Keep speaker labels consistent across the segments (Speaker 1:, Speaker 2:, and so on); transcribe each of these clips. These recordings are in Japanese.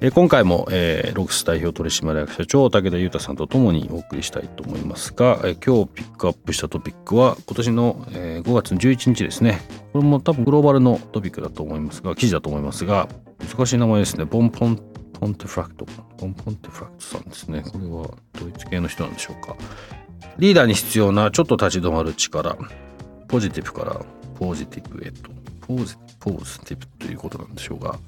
Speaker 1: え今回も、えー、ロクス代表取締役社長武田裕太さんとともにお送りしたいと思いますが、え今日ピックアップしたトピックは今年の、え5月の11日ですね。これも多分グローバルのトピックだと思いますが記事だと思いますが難しい名前ですね。ボンポンポンテフラクト。ボンポンテフラクトさんですね。これはドイツ系の人なんでしょうか。リーダーに必要なちょっと立ち止まる力。ポジティブからポジティブへと。ポーズポーズティブということなんでしょうが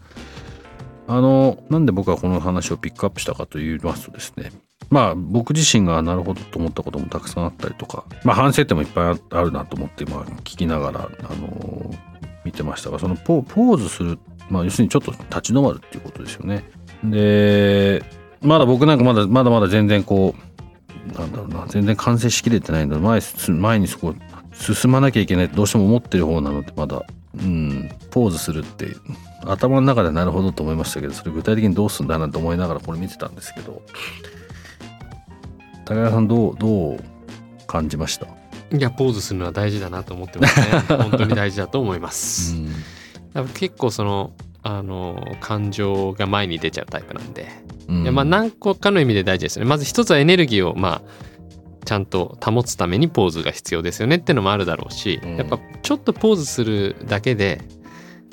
Speaker 1: あのなんで僕はこの話をピックアップしたかと言いますとですねまあ僕自身がなるほどと思ったこともたくさんあったりとかまあ反省点もいっぱいあるなと思ってまあ聞きながらあの見てましたがそのポーズするまあ要するにちょっと立ち止まるっていうことですよね。でまだ僕なんかまだまだまだ全然こうなんだろうな全然完成しきれてないので前前にそこ進まなきゃいけないってどうしても思ってる方なのでまだうんポーズするって頭の中でなるほどと思いましたけどそれ具体的にどうすんだなと思いながらこれ見てたんですけど高谷さんどうどう感じました？
Speaker 2: いやポーズするのは大事だなと思ってますね。本当に大事だと思います、うん、結構そのあの感情が前に出ちゃうタイプなんで、うん、いやまあ何個かの意味で大事ですね。まず一つはエネルギーをまあちゃんと保つためにポーズが必要ですよねってのもあるだろうし、うん、やっぱちょっとポーズするだけで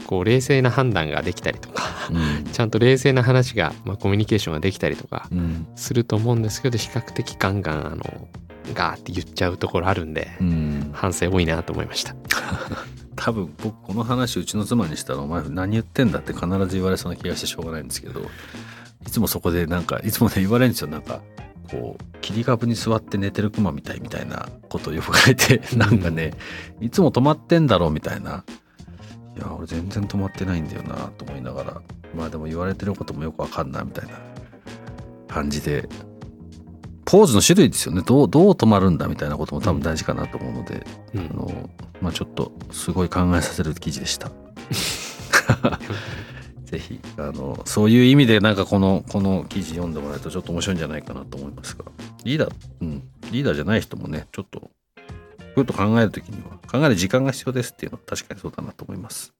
Speaker 2: こう冷静な判断ができたりとか、うん、ちゃんと冷静な話が、まあ、コミュニケーションができたりとかすると思うんですけど、比較的ガンガンあのガーって言っちゃうところあるんで、うん、反省多いなと思いました。
Speaker 1: 多分僕この話うちの妻にしたら「お前何言ってんだ」って必ず言われそうな気がしてしょうがないんですけどいつもそこでなんかいつもね言われるんですよ。なんかこう切り株に座って寝てるクマみたいみたいなことをよく書いてなんかね、いつも止まってんだろうみたいな。いや俺全然止まってないんだよなと思いながら。まあでも言われてることもよくわかんないみたいな感じで。ポーズの種類ですよね。どうどう止まるんだみたいなことも多分大事かなと思うので、うん、あのまあ、ちょっとすごい考えさせる記事でした。のそういう意味でなんかこのこの記事読んでもらえるとちょっと面白いんじゃないかなと思いますがリーダー、うん、リーダーじゃない人もねちょっとふと考える時には考える時間が必要ですっていうのは確かにそうだなと思います。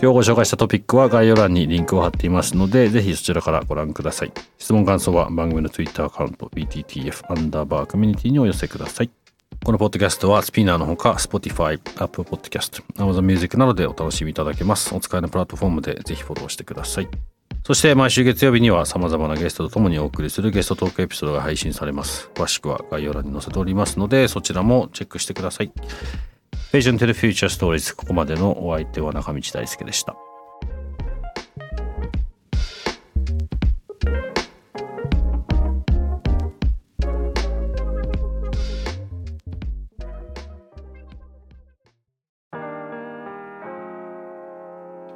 Speaker 1: 今日ご紹介したトピックは概要欄にリンクを貼っていますので、ぜひそちらからご覧ください。質問感想は番組の Twitter アカウント BTTF アンダーバーコミュニティにお寄せください。このポッドキャストはスピナーのほか Spotify、Apple Podcast、Amazon Music などでお楽しみいただけます。お使いのプラットフォームでぜひフォローしてください。そして毎週月曜日には様々なゲストと共にお送りするゲストトークエピソードが配信されます。詳しくは概要欄に載せておりますので、そちらもチェックしてください。Vision to the Future Stories ここまでのお相手は中道大輔でした。